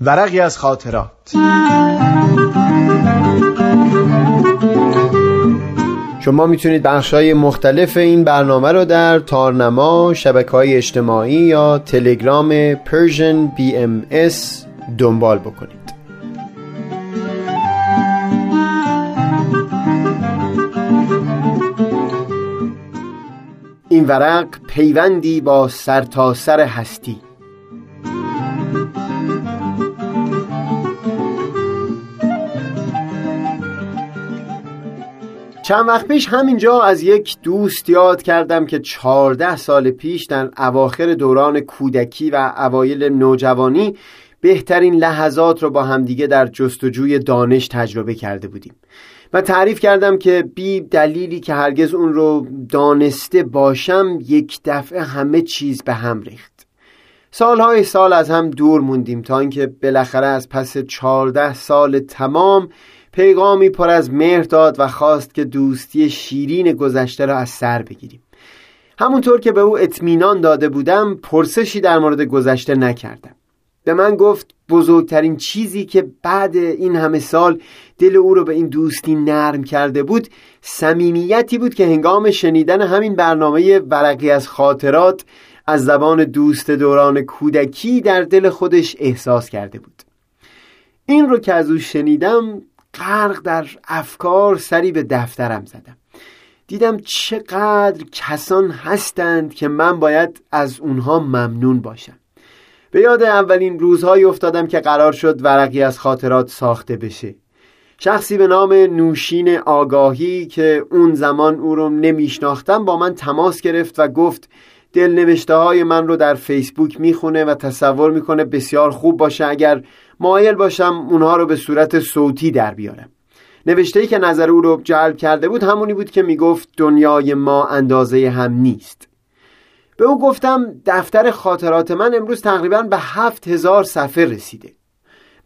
ورقی از خاطرات. شما می‌تونید بخش های مختلف این برنامه رو در تارنما، شبکه های اجتماعی یا تلگرام Persian BMS دنبال بکنید. این ورق پیوندی با سرتاسر سر هستی. چند وقت پیش همینجا از یک دوست یاد کردم که چهارده سال پیش در اواخر دوران کودکی و اوایل نوجوانی بهترین لحظات رو با همدیگه در جستجوی دانش تجربه کرده بودیم. و تعریف کردم که بی دلیلی که هرگز اون رو دانسته باشم یک دفعه همه چیز به هم ریخت. سالهای سال از هم دور موندیم تا اینکه بالاخره از پس چهارده سال تمام پیغامی پر از مهر داد و خواست که دوستی شیرین گذشته را از سر بگیریم. همونطور که به او اطمینان داده بودم پرسشی در مورد گذشته نکردم. به من گفت بزرگترین چیزی که بعد این همه سال دل او رو به این دوستی نرم کرده بود صمیمیتی بود که هنگام شنیدن همین برنامه ورقی از خاطرات از زبان دوست دوران کودکی در دل خودش احساس کرده بود. این رو که از او شنیدم غرق در افکار سری به دفترم زدم. دیدم چقدر کسان هستند که من باید از اونها ممنون باشم. به یاد اولین روزهایی افتادم که قرار شد ورقی از خاطرات ساخته بشه. شخصی به نام نوشین آگاهی که اون زمان او رو نمیشناختم با من تماس گرفت و گفت دلنوشته های من رو در فیسبوک می‌خونه و تصور می‌کنه بسیار خوب باشه اگر مایل باشم اونها رو به صورت صوتی در بیارم. نوشته ای که نظر او رو جلب کرده بود همونی بود که می‌گفت دنیای ما اندازه هم نیست. به او گفتم دفتر خاطرات من امروز تقریبا به هفت هزار صفحه رسیده.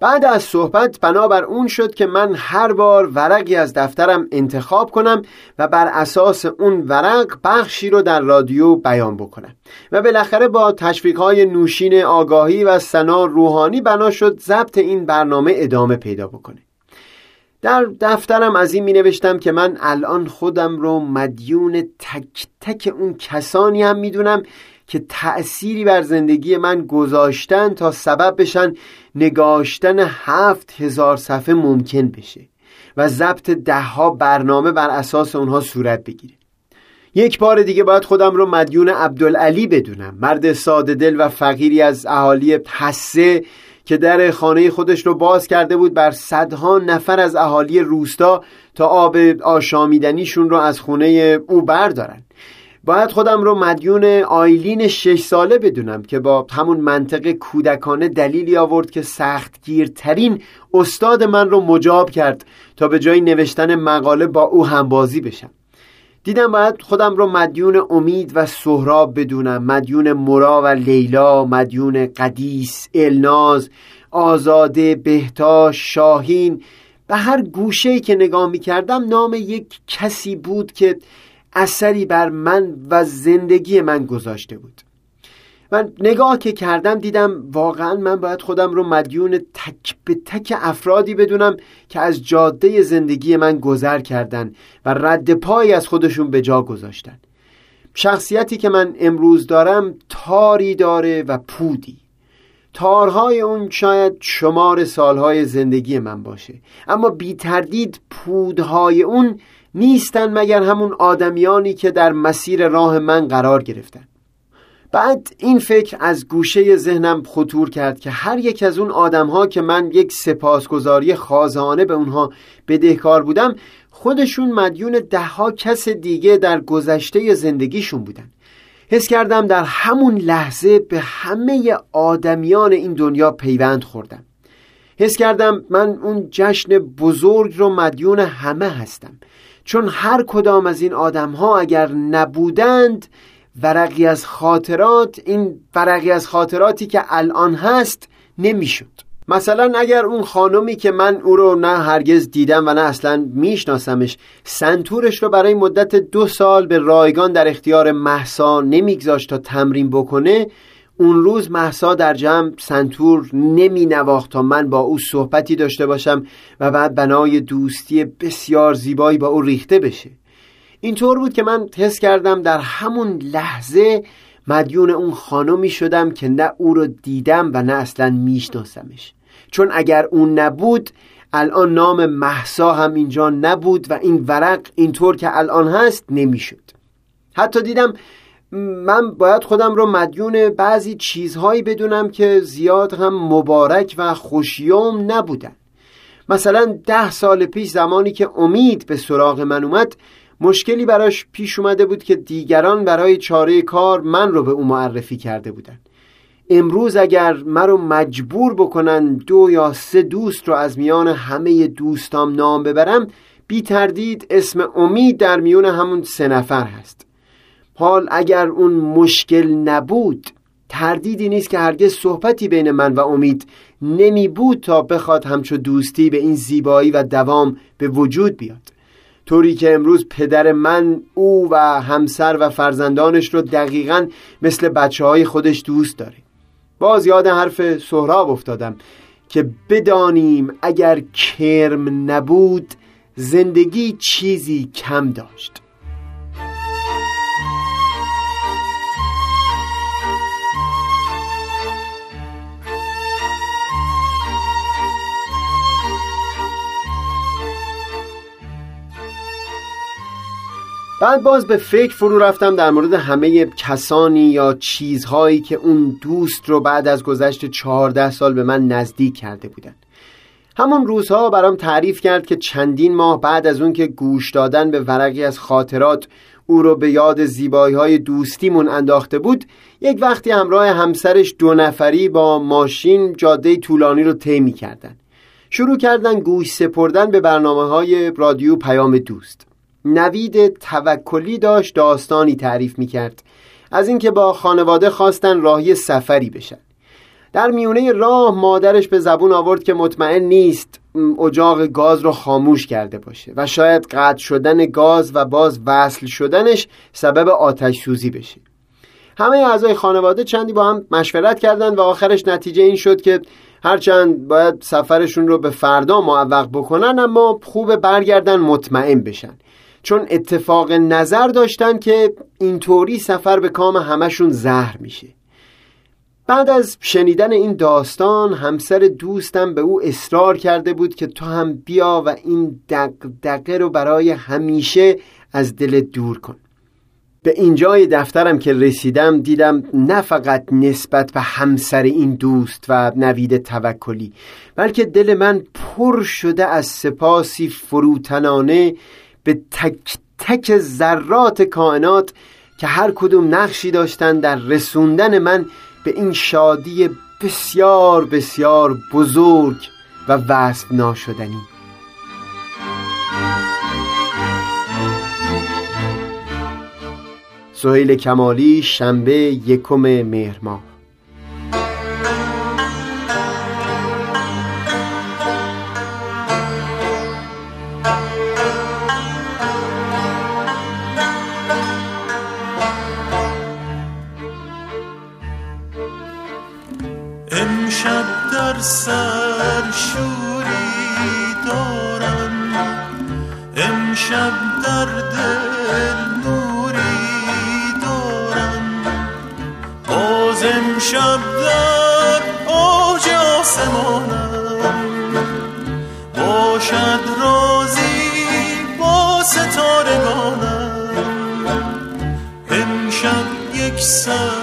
بعد از صحبت بنابر اون شد که من هر بار ورقی از دفترم انتخاب کنم و بر اساس اون ورق بخشی رو در رادیو بیان بکنم. و بالاخره با تشویق های نوشین آگاهی و سنا روحانی بنا شد ضبط این برنامه ادامه پیدا بکنه. در دفترم از این می نوشتم که من الان خودم رو مدیون تک تک اون کسانی هم می‌دونم که تأثیری بر زندگی من گذاشتن تا سبب بشن نگاشتن هفت هزار صفحه ممکن بشه و ضبط دهها برنامه بر اساس اونها صورت بگیره. یک بار دیگه باید خودم رو مدیون عبدالعلی بدونم. مرد ساده دل و فقیری از اهالی حسه که در خانه خودش رو باز کرده بود بر صدها نفر از اهالی روستا تا آب آشامیدنیشون رو از خونه او بردارن. باید خودم رو مدیون آیلین شش ساله بدونم که با همون منطق کودکانه دلیلی آورد که سختگیرترین استاد من رو مجاب کرد تا به جای نوشتن مقاله با او همبازی بشم. دیدم باید خودم رو مدیون امید و سهراب بدونم. مدیون مرا و لیلا مدیون قدیس الناز آزاده بهتاش شاهین. به هر گوشه‌ای که نگاه می کردم نام یک کسی بود که اثری بر من و زندگی من گذاشته بود. من نگاه که کردم دیدم واقعا من باید خودم رو مدیون تک به تک افرادی بدونم که از جاده زندگی من گذر کردن و رد پای از خودشون به جا گذاشتن. شخصیتی که من امروز دارم تاری داره و پودی. تارهای اون شاید شمار سالهای زندگی من باشه. اما بی تردید پودهای اون نیستن مگر همون آدمیانی که در مسیر راه من قرار گرفتن. بعد این فکر از گوشه ذهنم خطور کرد که هر یک از اون آدم که من یک سپاسگزاری خازانه به اونها بدهکار بودم خودشون مدیون دهها کس دیگه در گذشته زندگیشون بودن. حس کردم در همون لحظه به همه آدمیان این دنیا پیوند خوردم. حس کردم من اون جشن بزرگ رو مدیون همه هستم. چون هر کدام از این آدم ها اگر نبودند ورقی از خاطرات این ورقی از خاطراتی که الان هست نمی‌شد. مثلا اگر اون خانمی که من او رو نه هرگز دیدم و نه اصلا میشناسمش سنتورش رو برای مدت دو سال به رایگان در اختیار محسا نمیگذاشت تا تمرین بکنه اون روز محسا در جمع سنتور نمی نواخت تا من با او صحبتی داشته باشم و بعد بنای دوستی بسیار زیبایی با او ریخته بشه. اینطور بود که من حس کردم در همون لحظه مدیون اون خانمی شدم که نه او رو دیدم و نه اصلا میشناسمش. چون اگر اون نبود الان نام محسا هم اینجا نبود و این ورق اینطور که الان هست نمی‌شد. حتی دیدم من باید خودم رو مدیون بعضی چیزهایی بدونم که زیاد هم مبارک و خوشیوم نبودن. مثلا ده سال پیش زمانی که امید به سراغ من اومد مشکلی براش پیش اومده بود که دیگران برای چاره کار من رو به او معرفی کرده بودن. امروز اگر من رو مجبور بکنن دو یا سه دوست رو از میان همه دوستام نام ببرم بی تردید اسم امید در میون همون سه نفر هست. حال اگر اون مشکل نبود تردیدی نیست که هرگز صحبتی بین من و امید نمی بود تا بخواد همچو دوستی به این زیبایی و دوام به وجود بیاد. طوری که امروز پدر من او و همسر و فرزندانش رو دقیقا مثل بچه های خودش دوست داره. باز یاد حرف سهراب افتادم که بدانیم اگر کرم نبود زندگی چیزی کم داشت. بعد باز به فکر فرو رفتم در مورد همه کسانی یا چیزهایی که اون دوست رو بعد از گذشت چهارده سال به من نزدیک کرده بودن. همون روزها برام تعریف کرد که چندین ماه بعد از اون که گوش دادن به ورقی از خاطرات او رو به یاد زیبایی های دوستیمون انداخته بود یک وقتی همراه همسرش دو نفری با ماشین جاده طولانی رو طی کردن شروع کردن گوش سپردن به برنامه های رادیو پیام دوست. نوید توکلی داشت داستانی تعریف می کرد از اینکه با خانواده خواستن راهی سفری بشن. در میونه راه مادرش به زبون آورد که مطمئن نیست اجاق گاز رو خاموش کرده باشه و شاید قطع شدن گاز و باز وصل شدنش سبب آتش سوزی بشه. همه اعضای خانواده چندی با هم مشورت کردند و آخرش نتیجه این شد که هرچند باید سفرشون رو به فردا معوق بکنن اما خوب برگردن مطمئن بشن. چون اتفاق نظر داشتن که اینطوری سفر به کام همشون زهر میشه. بعد از شنیدن این داستان همسر دوستم به او اصرار کرده بود که تو هم بیا و این دقدقه رو برای همیشه از دل دور کن. به اینجای دفترم که رسیدم دیدم نه فقط نسبت به همسر این دوست و نوید توکلی بلکه دل من پر شده از سپاسی فروتنانه به تک تک ذرات کائنات که هر کدوم نقشی داشتن در رسوندن من به این شادی بسیار بسیار بزرگ و وصف ناشدنی سهیل کمالی شنبه یکم مهر سر شوری دارم. امشب در دل نوری دارم. باز امشب در آج آسمانم. باشد رازی با ستارگانم. امشب یک سر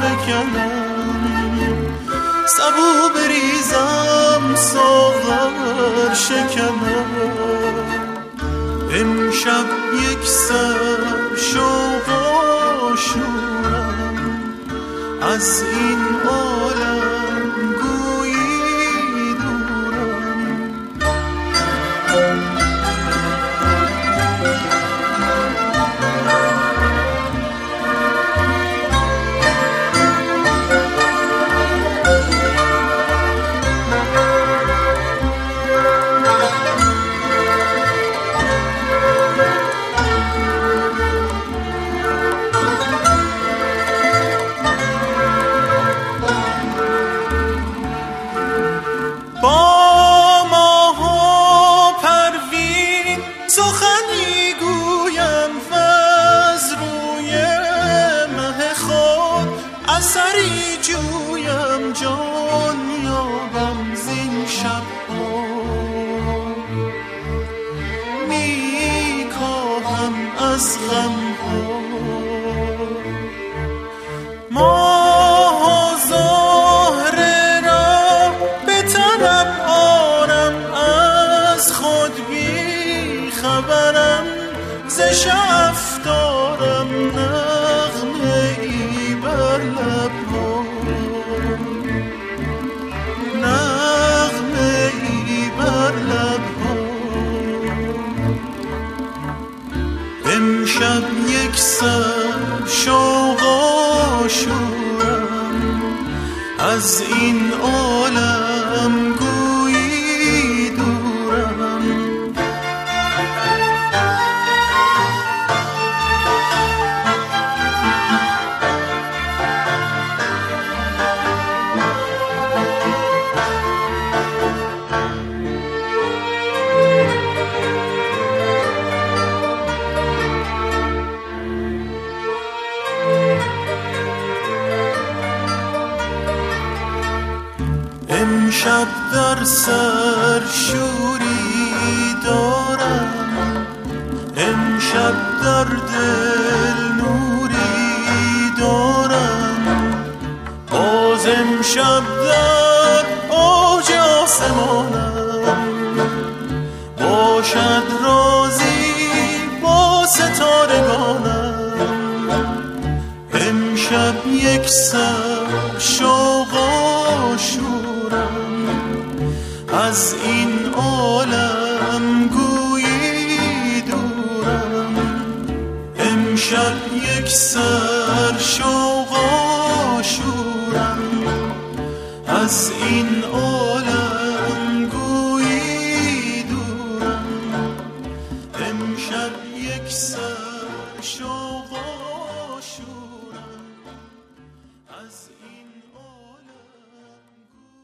فکنم سبو بریزم ساغر شکمم امشب یک سر شوق و از این عالم شب یک سر شوق و شورم از این آل هر سر شوری دارم. امشب در دل نوری دارم. باز امشب در آج آسمانم. باشد رازی با ستارگانم. امشب یک سر سر شوق شورم. از این